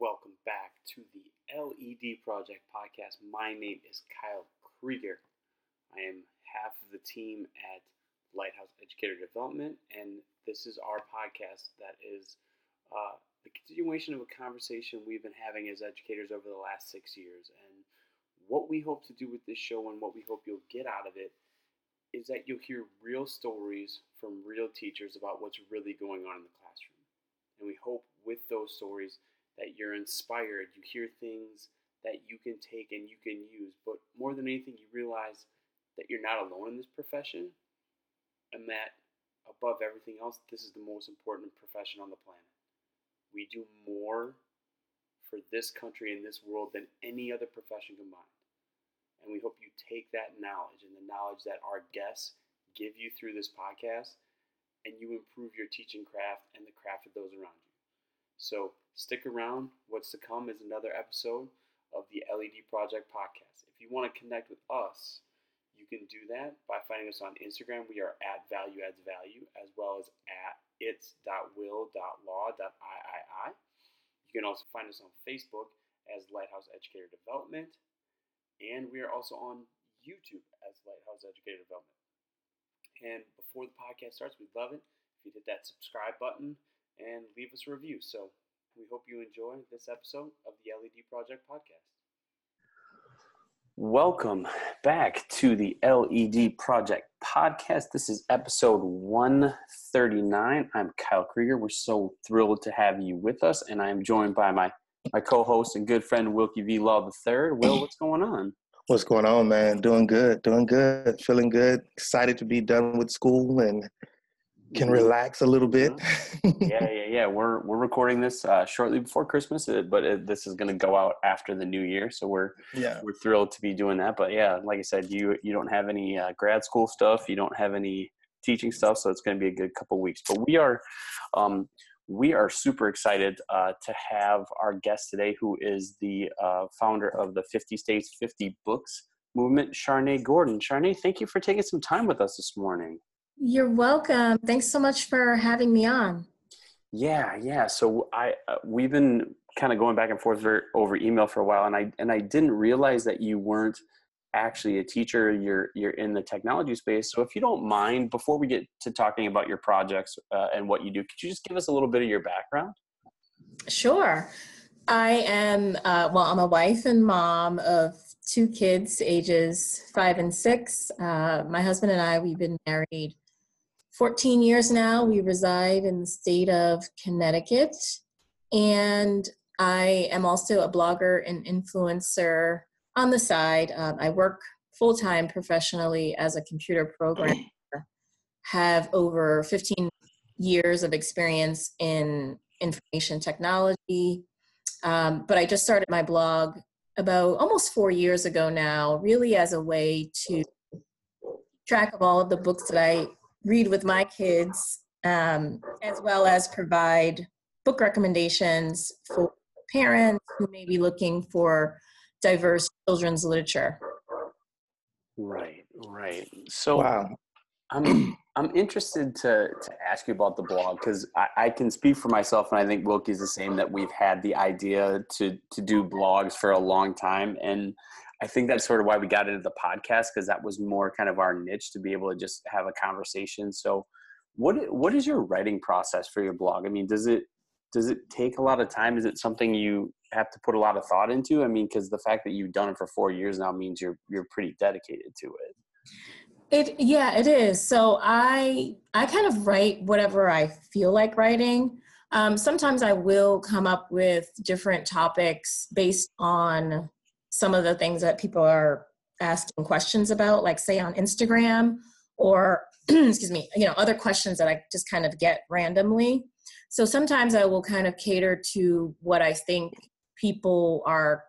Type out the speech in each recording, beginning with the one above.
welcome back to the LED Project podcast. My name is Kyle Krieger. I am half of the team at Lighthouse Educator Development, and this is our podcast that is uh, the continuation of a conversation we've been having as educators over the last six years. And what we hope to do with this show and what we hope you'll get out of it is that you'll hear real stories from real teachers about what's really going on in the classroom. And we hope with those stories that you're inspired, you hear things that you can take and you can use. But more than anything, you realize that you're not alone in this profession and that above everything else, this is the most important profession on the planet. We do more for this country and this world than any other profession combined. And we hope you take that knowledge and the knowledge that our guests give you through this podcast and you improve your teaching craft and the craft of those around you. So stick around. What's to come is another episode of the LED Project podcast. If you want to connect with us, you can do that by finding us on Instagram. We are at Value Adds Value as well as at its.will.law.iii. You can also find us on Facebook as Lighthouse Educator Development, and we are also on YouTube as Lighthouse Educator Development. And before the podcast starts, we'd love it if you hit that subscribe button and leave us a review. So we hope you enjoy this episode of the LED Project podcast. Welcome back to the LED Project podcast. This is episode 139. I'm Kyle Krieger. We're so thrilled to have you with us, and I'm joined by my my co-host and good friend Wilkie V. Law III. Will, what's going on? What's going on, man? Doing good, doing good, feeling good. Excited to be done with school and can mm-hmm. relax a little bit. Mm-hmm. yeah, yeah, yeah. We're we're recording this uh, shortly before Christmas, uh, but it, this is going to go out after the new year, so we're yeah we're thrilled to be doing that. But yeah, like I said, you you don't have any uh, grad school stuff, you don't have any teaching stuff, so it's going to be a good couple weeks. But we are. Um, we are super excited uh, to have our guest today, who is the uh, founder of the 50 States 50 Books movement, Sharnae Gordon. Sharnae, thank you for taking some time with us this morning. You're welcome. Thanks so much for having me on. Yeah, yeah. So I uh, we've been kind of going back and forth over, over email for a while, and I and I didn't realize that you weren't actually a teacher. You're you're in the technology space. So if you don't mind, before we get to talking about your projects uh, and what you do, could you just give us a little bit of your background? Sure. I am uh, well. I'm a wife and mom of two kids, ages five and six. Uh, my husband and I, we've been married 14 years now. We reside in the state of Connecticut. And I am also a blogger and influencer on the side. Um, I work full time professionally as a computer programmer, have over 15 years of experience in information technology. Um, but I just started my blog about almost four years ago now, really as a way to track of all of the books that I read with my kids, um, as well as provide book recommendations for parents who may be looking for diverse children's literature. Right, right. So wow. I'm I'm interested to to ask you about the blog because I, I, can speak for myself, and I think Wilkie's the same. That we've had the idea to to do blogs for a long time, and I think that's sort of why we got into the podcast because that was more kind of our niche to be able to just have a conversation. So, what what is your writing process for your blog? I mean, does it does it take a lot of time? Is it something you have to put a lot of thought into? I mean, because the fact that you've done it for four years now means you're you're pretty dedicated to it. It yeah, it is. So I I kind of write whatever I feel like writing. Um, sometimes I will come up with different topics based on some of the things that people are asking questions about, like say on Instagram or excuse me, you know, other questions that I just kind of get randomly. So sometimes I will kind of cater to what I think people are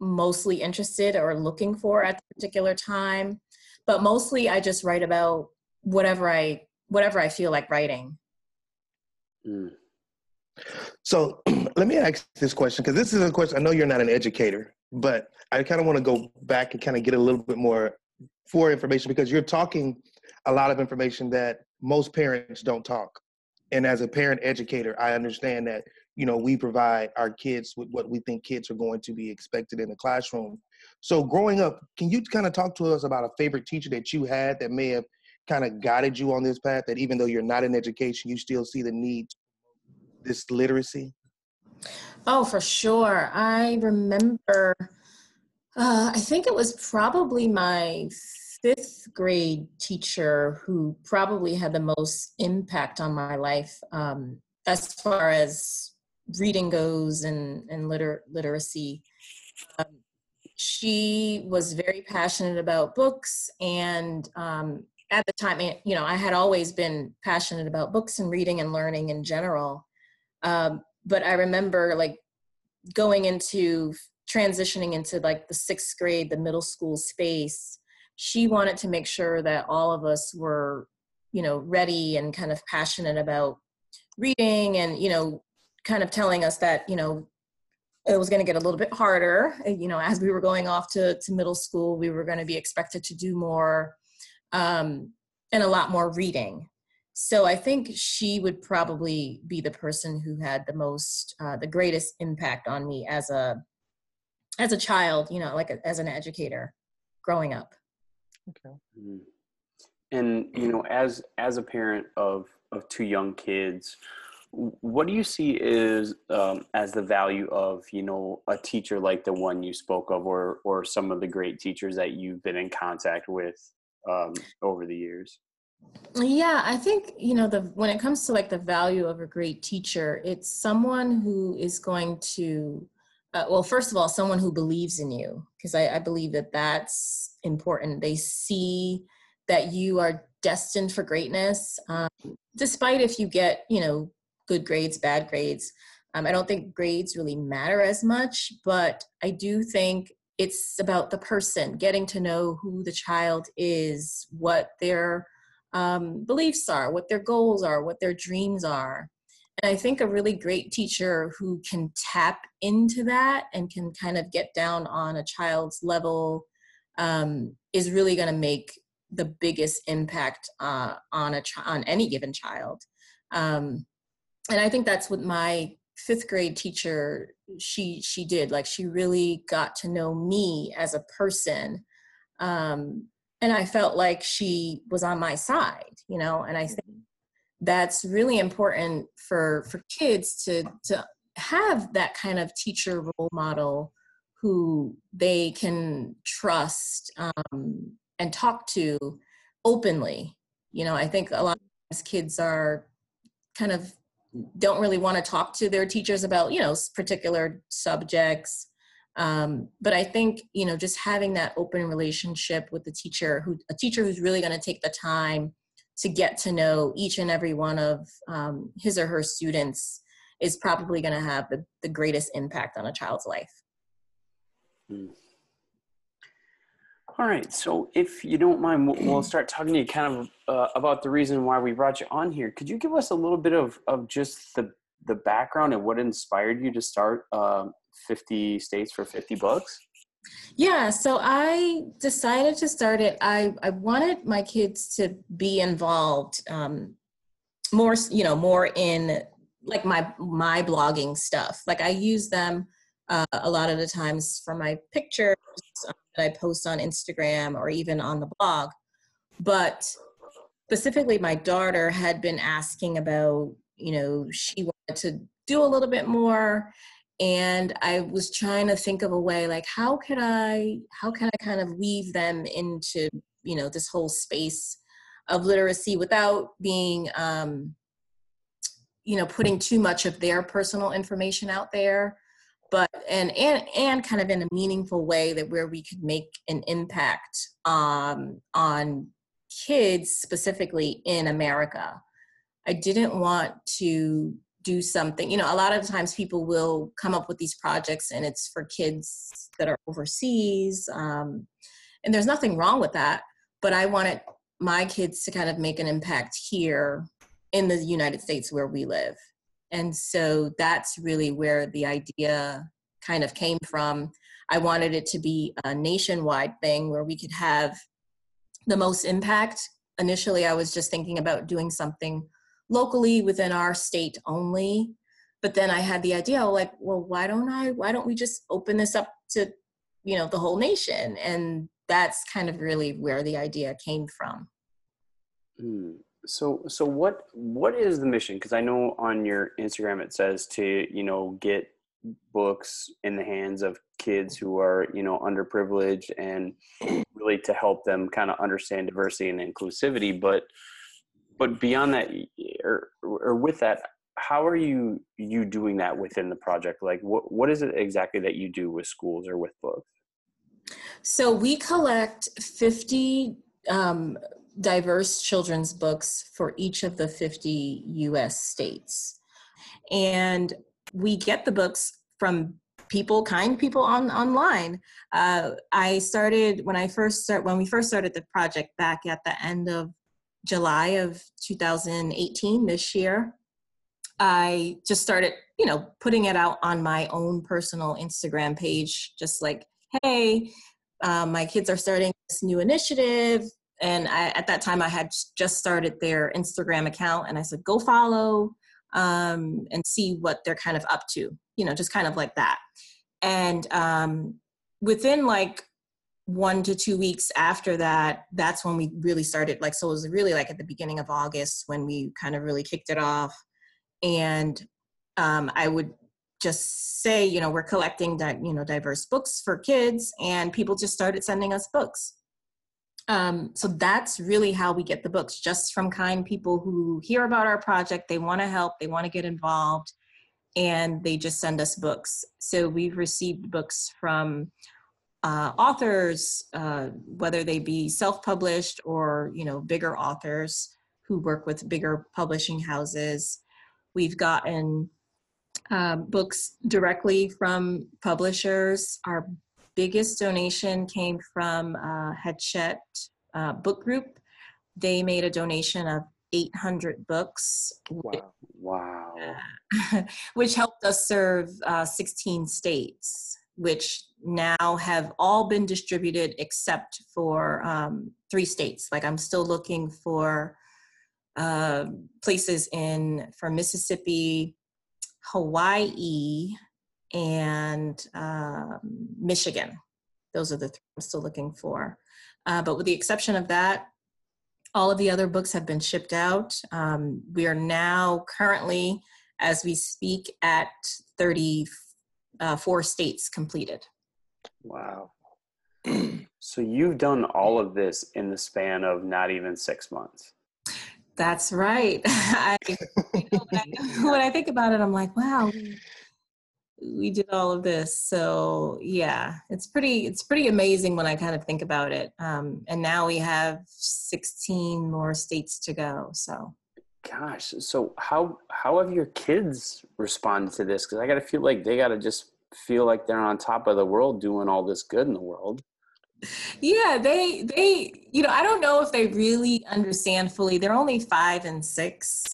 mostly interested or looking for at the particular time. But mostly I just write about whatever I whatever I feel like writing. Mm. So let me ask this question because this is a question I know you're not an educator, but I kind of want to go back and kind of get a little bit more for information because you're talking a lot of information that most parents don't talk. And as a parent educator, I understand that you know we provide our kids with what we think kids are going to be expected in the classroom so growing up can you kind of talk to us about a favorite teacher that you had that may have kind of guided you on this path that even though you're not in education you still see the need this literacy? Oh for sure. I remember uh, i think it was probably my fifth grade teacher who probably had the most impact on my life um, as far as reading goes and, and liter- literacy. Um, she was very passionate about books and um, at the time you know i had always been passionate about books and reading and learning in general um, but i remember like going into transitioning into like the sixth grade the middle school space she wanted to make sure that all of us were you know ready and kind of passionate about reading and you know kind of telling us that you know it was going to get a little bit harder uh, you know as we were going off to, to middle school we were going to be expected to do more um, and a lot more reading so i think she would probably be the person who had the most uh, the greatest impact on me as a as a child you know like a, as an educator growing up. Okay. Mm-hmm. and you know as as a parent of of two young kids what do you see is um, as the value of you know a teacher like the one you spoke of or or some of the great teachers that you've been in contact with um, over the years yeah i think you know the when it comes to like the value of a great teacher it's someone who is going to uh, well first of all someone who believes in you because I, I believe that that's important they see that you are destined for greatness um, despite if you get you know good grades, bad grades. Um, I don't think grades really matter as much, but I do think it's about the person, getting to know who the child is, what their um, beliefs are, what their goals are, what their dreams are. And I think a really great teacher who can tap into that and can kind of get down on a child's level um, is really going to make the biggest impact uh, on a ch- on any given child. Um, and I think that's what my fifth grade teacher she she did like she really got to know me as a person um and i felt like she was on my side you know and i think mm-hmm. that's really important for for kids to to have that kind of teacher role model who they can trust um, and talk to openly you know i think a lot of times kids are kind of don't really want to talk to their teachers about you know particular subjects um, but i think you know just having that open relationship with the teacher who a teacher who's really going to take the time to get to know each and every one of um, his or her students is probably going to have the, the greatest impact on a child's life mm. All right. So, if you don't mind, we'll, we'll start talking to you kind of uh, about the reason why we brought you on here. Could you give us a little bit of, of just the the background and what inspired you to start uh, 50 States for 50 Books? Yeah, so I decided to start it. I, I wanted my kids to be involved um, more, you know, more in like my my blogging stuff. Like I use them uh, a lot of the times for my pictures um, that I post on Instagram or even on the blog. But specifically, my daughter had been asking about, you know, she to do a little bit more. And I was trying to think of a way like how could I how can I kind of weave them into, you know, this whole space of literacy without being um, you know, putting too much of their personal information out there but and and and kind of in a meaningful way that where we could make an impact um, on kids specifically in America. I didn't want to do something. You know, a lot of times people will come up with these projects and it's for kids that are overseas, um, and there's nothing wrong with that. But I wanted my kids to kind of make an impact here in the United States where we live. And so that's really where the idea kind of came from. I wanted it to be a nationwide thing where we could have the most impact. Initially, I was just thinking about doing something locally within our state only. but then I had the idea, like, well, why don't I? Why don't we just open this up to, you know, the whole nation? And that's kind of really where the idea came from. Hmm. So, so what what is the mission? Because I know on your Instagram it says to you know get books in the hands of kids who are you know underprivileged and really to help them kind of understand diversity and inclusivity. But but beyond that, or or with that, how are you you doing that within the project? Like, what what is it exactly that you do with schools or with books? So we collect fifty. Um, diverse children's books for each of the 50 US states. And we get the books from people, kind people on online. Uh, I started when I first start when we first started the project back at the end of July of 2018 this year. I just started, you know, putting it out on my own personal Instagram page, just like, hey, um, my kids are starting this new initiative and I, at that time i had just started their instagram account and i said go follow um, and see what they're kind of up to you know just kind of like that and um, within like one to two weeks after that that's when we really started like so it was really like at the beginning of august when we kind of really kicked it off and um, i would just say you know we're collecting that, you know diverse books for kids and people just started sending us books um, so that's really how we get the books, just from kind people who hear about our project, they want to help, they want to get involved, and they just send us books. So we've received books from uh, authors, uh, whether they be self-published or you know bigger authors who work with bigger publishing houses. We've gotten uh, books directly from publishers. Our biggest donation came from uh, uh, Book Group. They made a donation of 800 books. Wow. wow. which helped us serve uh, 16 states, which now have all been distributed except for um, three states. Like I'm still looking for uh, places in for Mississippi, Hawaii, and um, Michigan. Those are the three I'm still looking for. Uh, but with the exception of that, all of the other books have been shipped out. Um, we are now currently, as we speak, at 34 uh, states completed. Wow. so you've done all of this in the span of not even six months. That's right. I, you know, when, I, when I think about it, I'm like, wow, we did all of this so yeah it's pretty it's pretty amazing when i kind of think about it um, and now we have 16 more states to go so gosh so how how have your kids responded to this because i gotta feel like they gotta just feel like they're on top of the world doing all this good in the world yeah they they you know i don't know if they really understand fully they're only five and six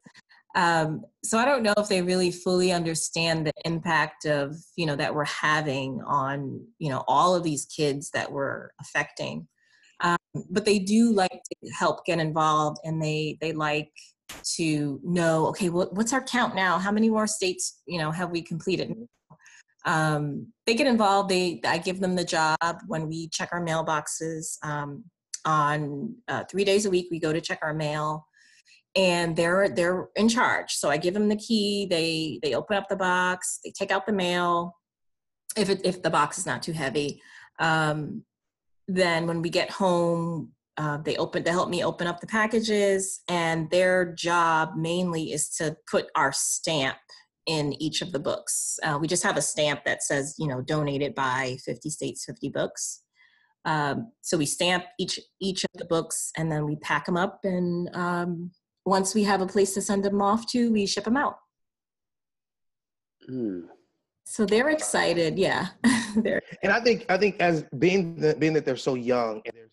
um, so I don't know if they really fully understand the impact of you know that we're having on you know all of these kids that we're affecting. Um, but they do like to help get involved, and they they like to know okay what, what's our count now? How many more states you know have we completed? Um, they get involved they i give them the job when we check our mailboxes um, on uh, three days a week we go to check our mail. And they're they're in charge so i give them the key they they open up the box they take out the mail. If it, if the box is not too heavy um, then when we get home uh, they open to help me open up the packages and their job mainly is to put our stamp in each of the books uh, we just have a stamp that says you know donated by 50 states 50 books um, so we stamp each each of the books and then we pack them up and um, once we have a place to send them off to, we ship them out. Mm. So they're excited, yeah. they're and I think I think as being the, being that they're so young and there's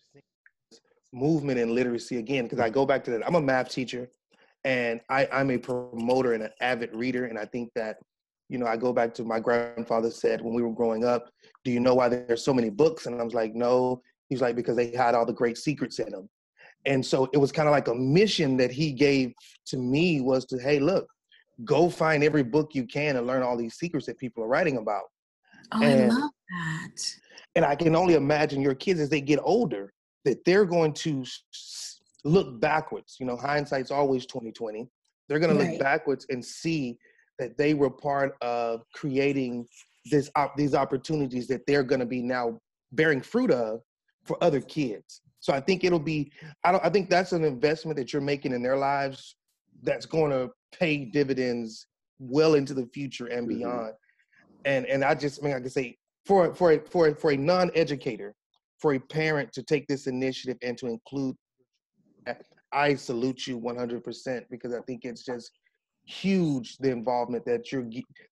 movement and literacy again, because I go back to that. I'm a math teacher, and I, I'm a promoter and an avid reader, and I think that you know I go back to my grandfather said when we were growing up, "Do you know why there's so many books?" And I was like, "No." He's like, "Because they had all the great secrets in them." And so it was kind of like a mission that he gave to me was to, hey, look, go find every book you can and learn all these secrets that people are writing about. Oh, and, I love that. And I can only imagine your kids as they get older that they're going to look backwards. You know, hindsight's always 2020. They're going right. to look backwards and see that they were part of creating this op- these opportunities that they're going to be now bearing fruit of for other kids. So I think it'll be I don't I think that's an investment that you're making in their lives that's going to pay dividends well into the future and mm-hmm. beyond. And and I just I mean I can say for for for for a non-educator, for a parent to take this initiative and to include I salute you 100% because I think it's just huge the involvement that you're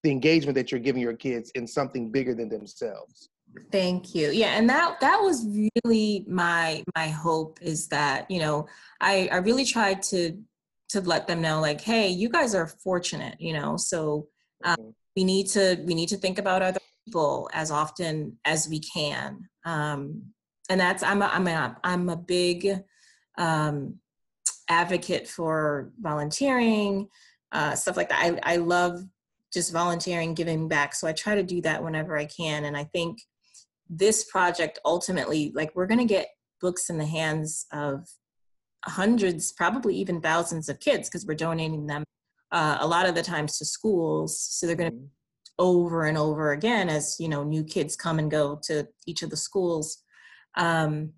the engagement that you're giving your kids in something bigger than themselves. Thank you. Yeah and that that was really my my hope is that you know i i really tried to to let them know like hey you guys are fortunate you know so um, mm-hmm. we need to we need to think about other people as often as we can. Um and that's i'm a, i'm a i'm a big um advocate for volunteering uh, stuff like that. I, I love just volunteering, giving back. So I try to do that whenever I can. And I think this project ultimately, like, we're going to get books in the hands of hundreds, probably even thousands of kids because we're donating them uh, a lot of the times to schools. So they're going to mm-hmm. over and over again as you know new kids come and go to each of the schools. Um,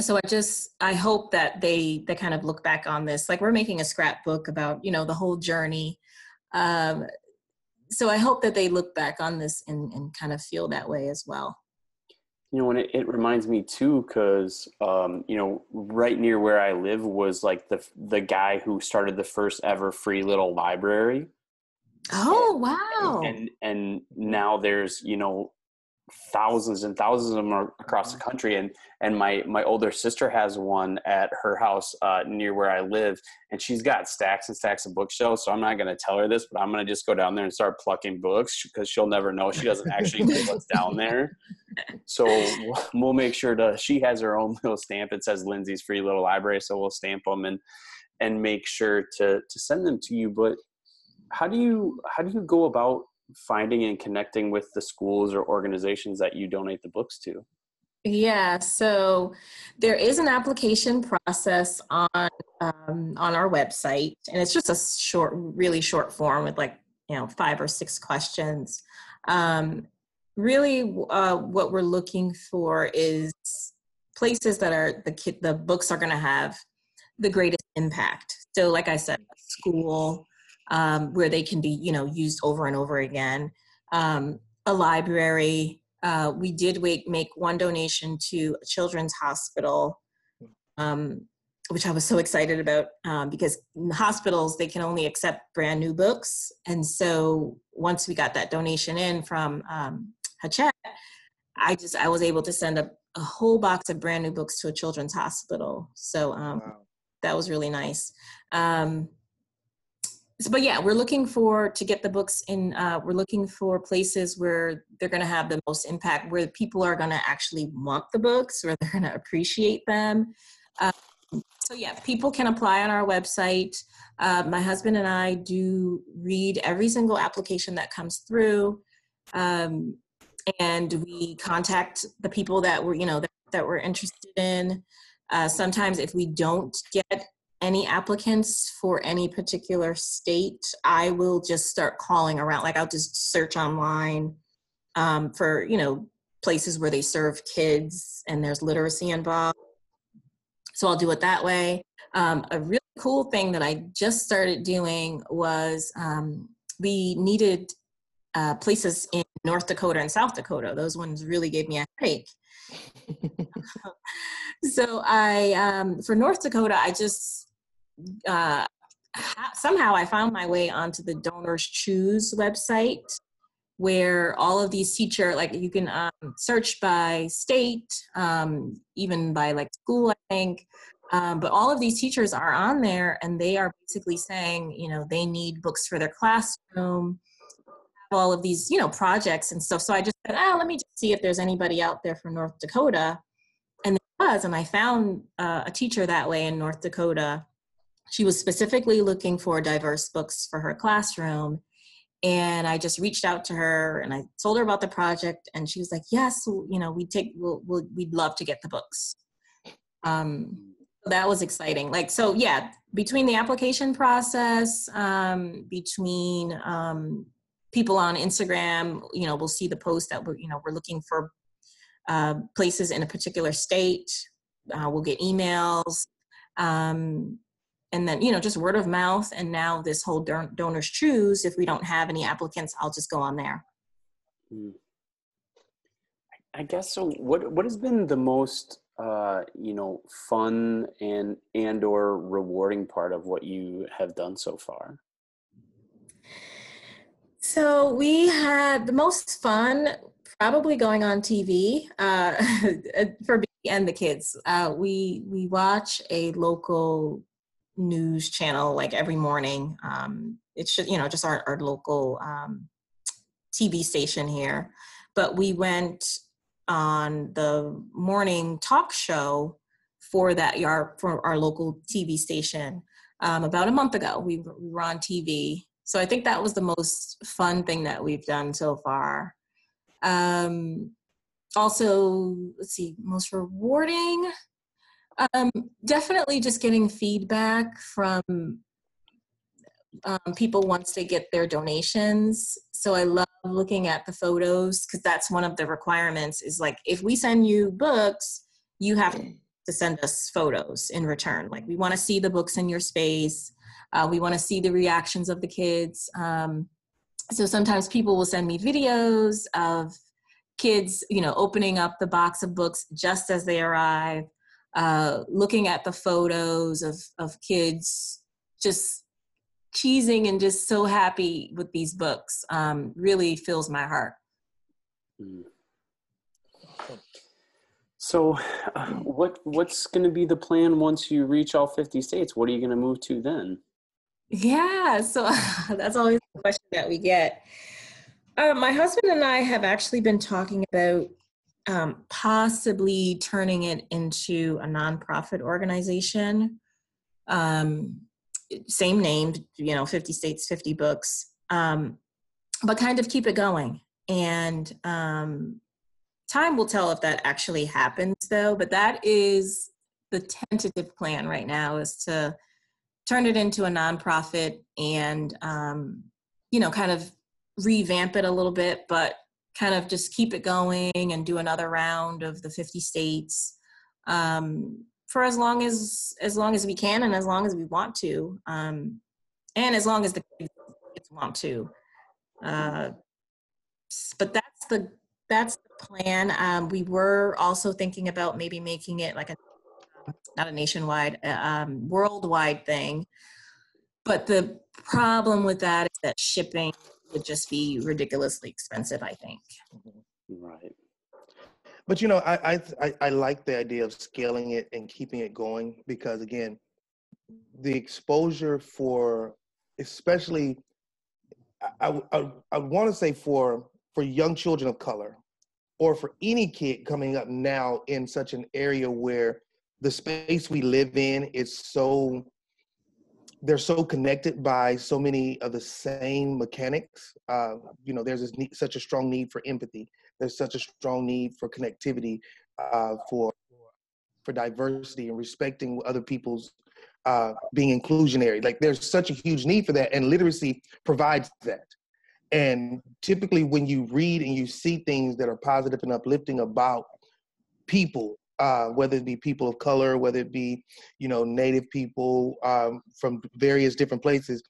so i just i hope that they they kind of look back on this like we're making a scrapbook about you know the whole journey. Um, so i hope that they look back on this and, and kind of feel that way as well. You know and it, it reminds me too because um, you know right near where i live was like the the guy who started the first ever free little library. Oh wow. and and now there's you know thousands and thousands of them are across the country and and my my older sister has one at her house uh, near where i live and she's got stacks and stacks of bookshelves so i'm not going to tell her this but i'm going to just go down there and start plucking books because she'll never know. She doesn't actually know what's down there. So we'll make sure to she has her own little stamp. It says lindsay's free little library so we'll stamp them and and make sure to to send them to you. But how do you how do you go about finding and connecting with the schools or organizations that you donate the books to? Yeah, so there is an application process on um, on our website, and it's just a short, really short form with like you know five or six questions. Um, really, uh, what we're looking for is places that are the kid, the books are going to have the greatest impact. So, like I said, school, um, where they can be, you know, used over and over again. Um, a library. Uh, we did make one donation to a children's hospital, um, which I was so excited about um, because hospitals they can only accept brand new books, and so once we got that donation in from um, Hachette, I just I was able to send a, a whole box of brand new books to a children's hospital. So um, wow. that was really nice. Um, so, but yeah, we're looking for to get the books in. Uh, we're looking for places where they're going to have the most impact, where people are going to actually want the books, where they're going to appreciate them. Um, so yeah, people can apply on our website. Uh, my husband and I do read every single application that comes through, um, and we contact the people that we're you know that, that we're interested in. Uh, sometimes if we don't get any applicants for any particular state, I will just start calling around. Like I'll just search online um, for, you know, places where they serve kids and there's literacy involved. So I'll do it that way. Um, a really cool thing that I just started doing was um, we needed uh, places in North Dakota and South Dakota. Those ones really gave me a headache. so I, um, for North Dakota, I just uh, somehow I found my way onto the Donors Choose website where all of these teacher like you can um, search by state um, even by like school i think um, but all of these teachers are on there and they are basically saying you know they need books for their classroom all of these you know projects and stuff. So i just said ah let me just see if there's anybody out there from north dakota. And there was and i found uh, a teacher that way in north dakota. She was specifically looking for diverse books for her classroom. And i just reached out to her and i told her about the project and she was like yes you know we take we'll, we'll, we'd love to get the books. Um, that was exciting. Like so yeah between the application process um, between um, people on instagram you know we'll see the post that we're you know we're looking for uh, places in a particular state uh, we'll get emails um, and then you know just word of mouth. And now this whole don- donors choose if we don't have any applicants i'll just go on there. Hmm. i guess so what what has been the most uh, you know fun and and or rewarding part of what you have done so far so we had the most fun probably going on tv uh, for me and the kids. Uh, we we watch a local news channel like every morning. Um, you know just our, our local um, tv station here. But we went on the morning talk show for that yard for our local TV station um, about a month ago. We were on TV, so I think that was the most fun thing that we've done so far. Um, also, let's see, most rewarding. Um, definitely just getting feedback from um, people once they get their donations. So I love looking at the photos because that's one of the requirements is like if we send you books, you have to send us photos in return. Like we want to see the books in your space. Uh, we want to see the reactions of the kids. Um, so sometimes people will send me videos of kids, you know, opening up the box of books just as they arrive, uh, looking at the photos of of kids just cheesing and just so happy with these books um, really fills my heart. Mm. So, uh, what what's going to be the plan once you reach all fifty states? What are you going to move to then? Yeah, so that's always the question that we get. Uh, my husband and I have actually been talking about um, possibly turning it into a nonprofit organization. Um, same name, you know, 50 states, 50 books, um, but kind of keep it going. And um, time will tell if that actually happens, though. But that is the tentative plan right now is to turn it into a nonprofit and, um, you know, kind of revamp it a little bit, but kind of just keep it going and do another round of the 50 states. Um, for as long as as long as we can and as long as we want to um, and as long as the kids want to uh, but that's the that's the plan um, we were also thinking about maybe making it like a not a nationwide uh, um, worldwide thing. But the problem with that is that shipping would just be ridiculously expensive i think. Right. But you know, I, I I like the idea of scaling it and keeping it going because again, the exposure for especially I I, I want to say for for young children of color or for any kid coming up now in such an area where the space we live in is so they're so connected by so many of the same mechanics. Uh, you know, there's need, such a strong need for empathy there's such a strong need for connectivity, uh, for for diversity and respecting other people's uh, being inclusionary. Like there's such a huge need for that, and literacy provides that. And typically, when you read and you see things that are positive and uplifting about people, uh, whether it be people of color, whether it be you know Native people um, from various different places,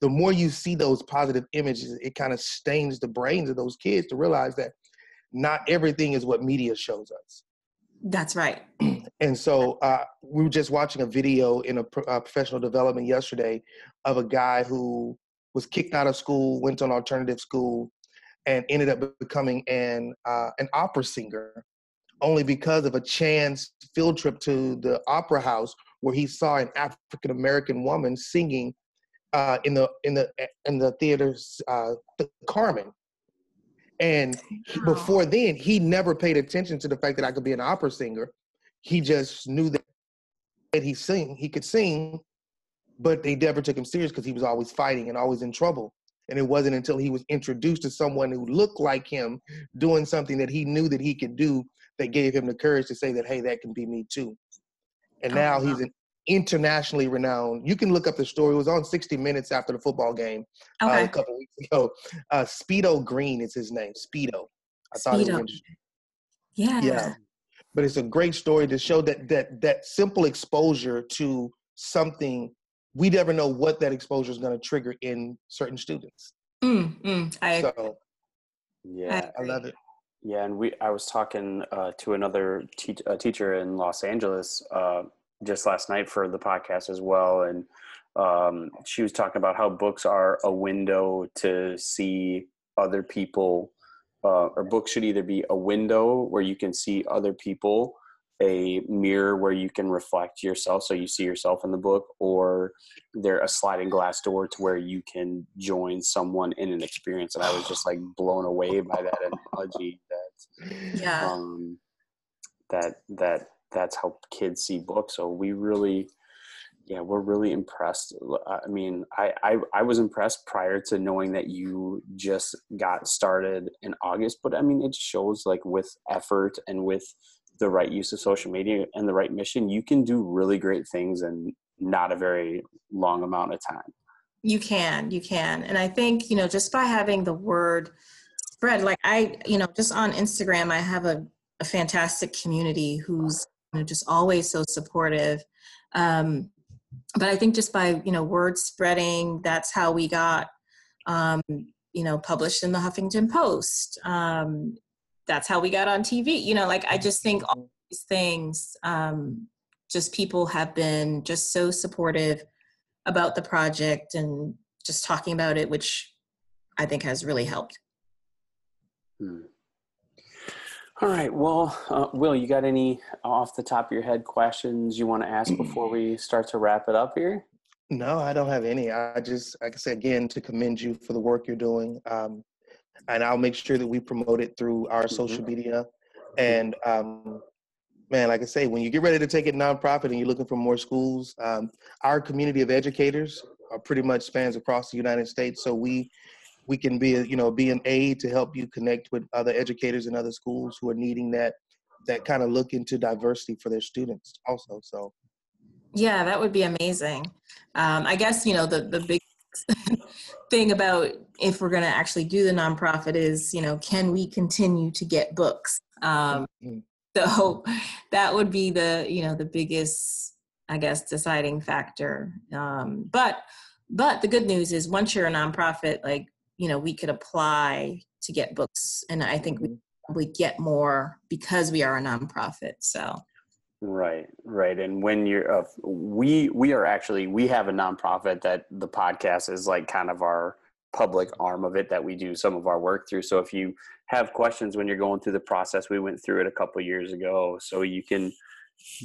the more you see those positive images, it kind of stains the brains of those kids to realize that not everything is what media shows us. That's right. and so uh, we were just watching a video in a, pro- a, professional development yesterday of a guy who was kicked out of school, went to an alternative school, and ended up becoming an uh, an opera singer, only because of a chance field trip to the opera house where he saw an African American woman singing uh, in the in the in the theater's uh, the Carmen and he, before then, he never paid attention to the fact that I could be an opera singer. He just knew that, that he sing, he could sing, but they never took him serious because he was always fighting and always in trouble. And it wasn't until he was introduced to someone who looked like him doing something that he knew that he could do that gave him the courage to say that, hey, that can be me too. And now oh, wow. he's an internationally renowned. You can look up the story. It was on 60 Minutes after the football game uh, okay. uh, a couple weeks ago. Uh, Speedo Green is his name. Speedo. I Speedo. thought it was interesting. Yeah. Yeah. But it's a great story to show that that that simple exposure to something we never know what that exposure is going to trigger in certain students. Mm, mm, I so, yeah, I, I, love it. Yeah, and we I was talking uh, to another te- teacher in Los Angeles uh, just last night for the podcast as well, and um, she was talking about how books are a window to see other people, uh, or books should either be a window where you can see other people, a mirror where you can reflect yourself, so you see yourself in the book, or they're a sliding glass door to where you can join someone in an experience. And I was just like blown away by that analogy. Yeah. Um, that that that's how kids see books. So we really, yeah, we're really impressed. I mean, I, I, I was impressed prior to knowing that you just got started in August, but I mean, it shows like with effort and with the right use of social media and the right mission, you can do really great things in not a very long amount of time. You can, you can. And I think, you know, just by having the word spread, like I, you know, just on Instagram, I have a, a fantastic community who's you know, just always so supportive. Um, but I think just by you know word spreading, that's how we got um, you know published in the Huffington Post. Um, that's how we got on TV. You know, like I just think all these things, um, just people have been just so supportive about the project and just talking about it, which I think has really helped. Hmm. All right. Well, uh, Will, you got any off the top of your head questions you want to ask before we start to wrap it up here? No, I don't have any. I just, like I said, again, to commend you for the work you're doing. Um, and I'll make sure that we promote it through our mm-hmm. social media. And um, man, like I say, when you get ready to take it nonprofit and you're looking for more schools, um, our community of educators are pretty much spans across the United States. So we we can be you know be an aid to help you connect with other educators in other schools who are needing that that kind of look into diversity for their students also so. Yeah that would be amazing. Um, i guess you know the the big thing about if we're going to actually do the nonprofit is you know can we continue to get books? Um, mm-hmm. so that would be the you know the biggest i guess deciding factor. Um, but but the good news is once you're a nonprofit like you know we could apply to get books and i think we mm-hmm. probably get more because we are a nonprofit so right right and when you're uh, we we are actually we have a nonprofit that the podcast is like kind of our public arm of it that we do some of our work through so if you have questions when you're going through the process we went through it a couple years ago so you can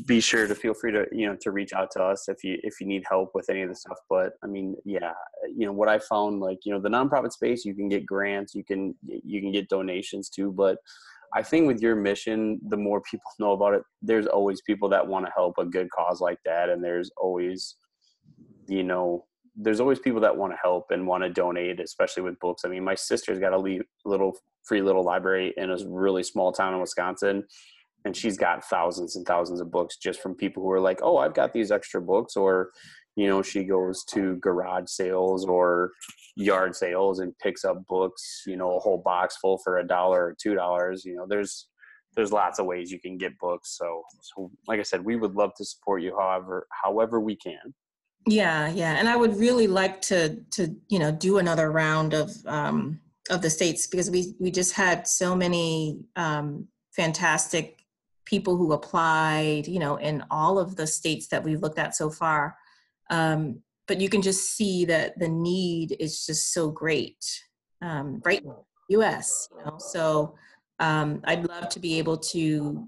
be sure to feel free to you know to reach out to us if you if you need help with any of the stuff but i mean yeah you know what i found like you know the nonprofit space you can get grants you can you can get donations too but i think with your mission the more people know about it there's always people that want to help a good cause like that and there's always you know there's always people that want to help and want to donate especially with books. I mean my sister's got a little free little library in a really small town in wisconsin and she's got thousands and thousands of books just from people who are like oh i've got these extra books or you know she goes to garage sales or yard sales and picks up books you know a whole box full for a dollar or two dollars you know there's there's lots of ways you can get books. So so like i said we would love to support you however however we can. Yeah yeah and i would really like to to you know do another round of um of the states because we we just had so many um fantastic people who applied, you know, in all of the states that we've looked at so far. Um, but you can just see that the need is just so great, um, right? U.S. You know, so um, I'd love to be able to,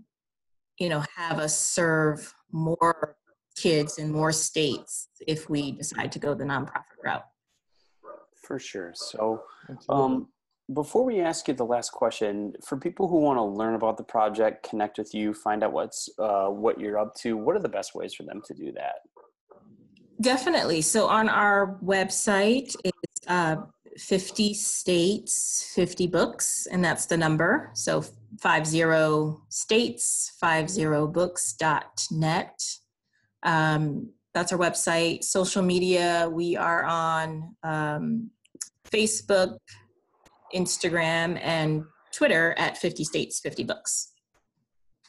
you know, have us serve more kids in more states if we decide to go the nonprofit route. For sure. So, um, before we ask you the last question, for people who want to learn about the project, connect with you, find out what's uh, what you're up to, what are the best ways for them to do that? Definitely. So on our website, it's uh, 50 states, 50 books, and that's the number. So 50 states, 50books.net. Um, that's our website. Social media, we are on um, Facebook, Instagram, and Twitter at 50 States, 50 Books.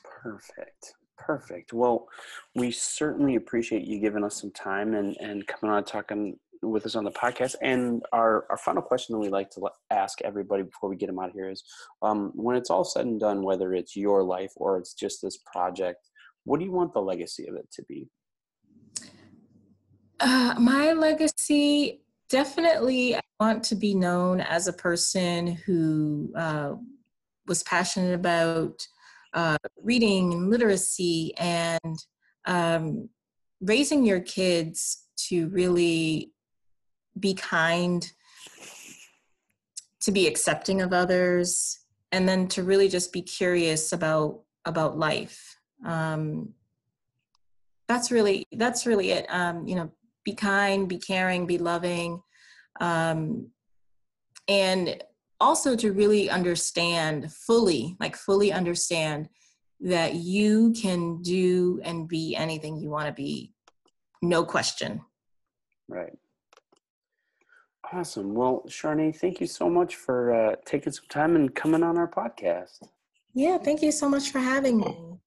Perfect. Perfect. Well, we certainly appreciate you giving us some time and, and coming on talking with us on the podcast. And our, our final question that we like to ask everybody before we get them out of here is um, when it's all said and done, whether it's your life or it's just this project, what do you want the legacy of it to be? Uh, my legacy definitely I want to be known as a person who uh, was passionate about uh, reading and literacy and um, raising your kids to really be kind, to be accepting of others, and then to really just be curious about about life. Um, that's really that's really it. Um, you know, be kind, be caring, be loving, um, and also to really understand fully, like fully understand that you can do and be anything you want to be, no question. Right. Awesome. Well, Sharnay, thank you so much for uh, taking some time and coming on our podcast. Yeah, thank you so much for having me.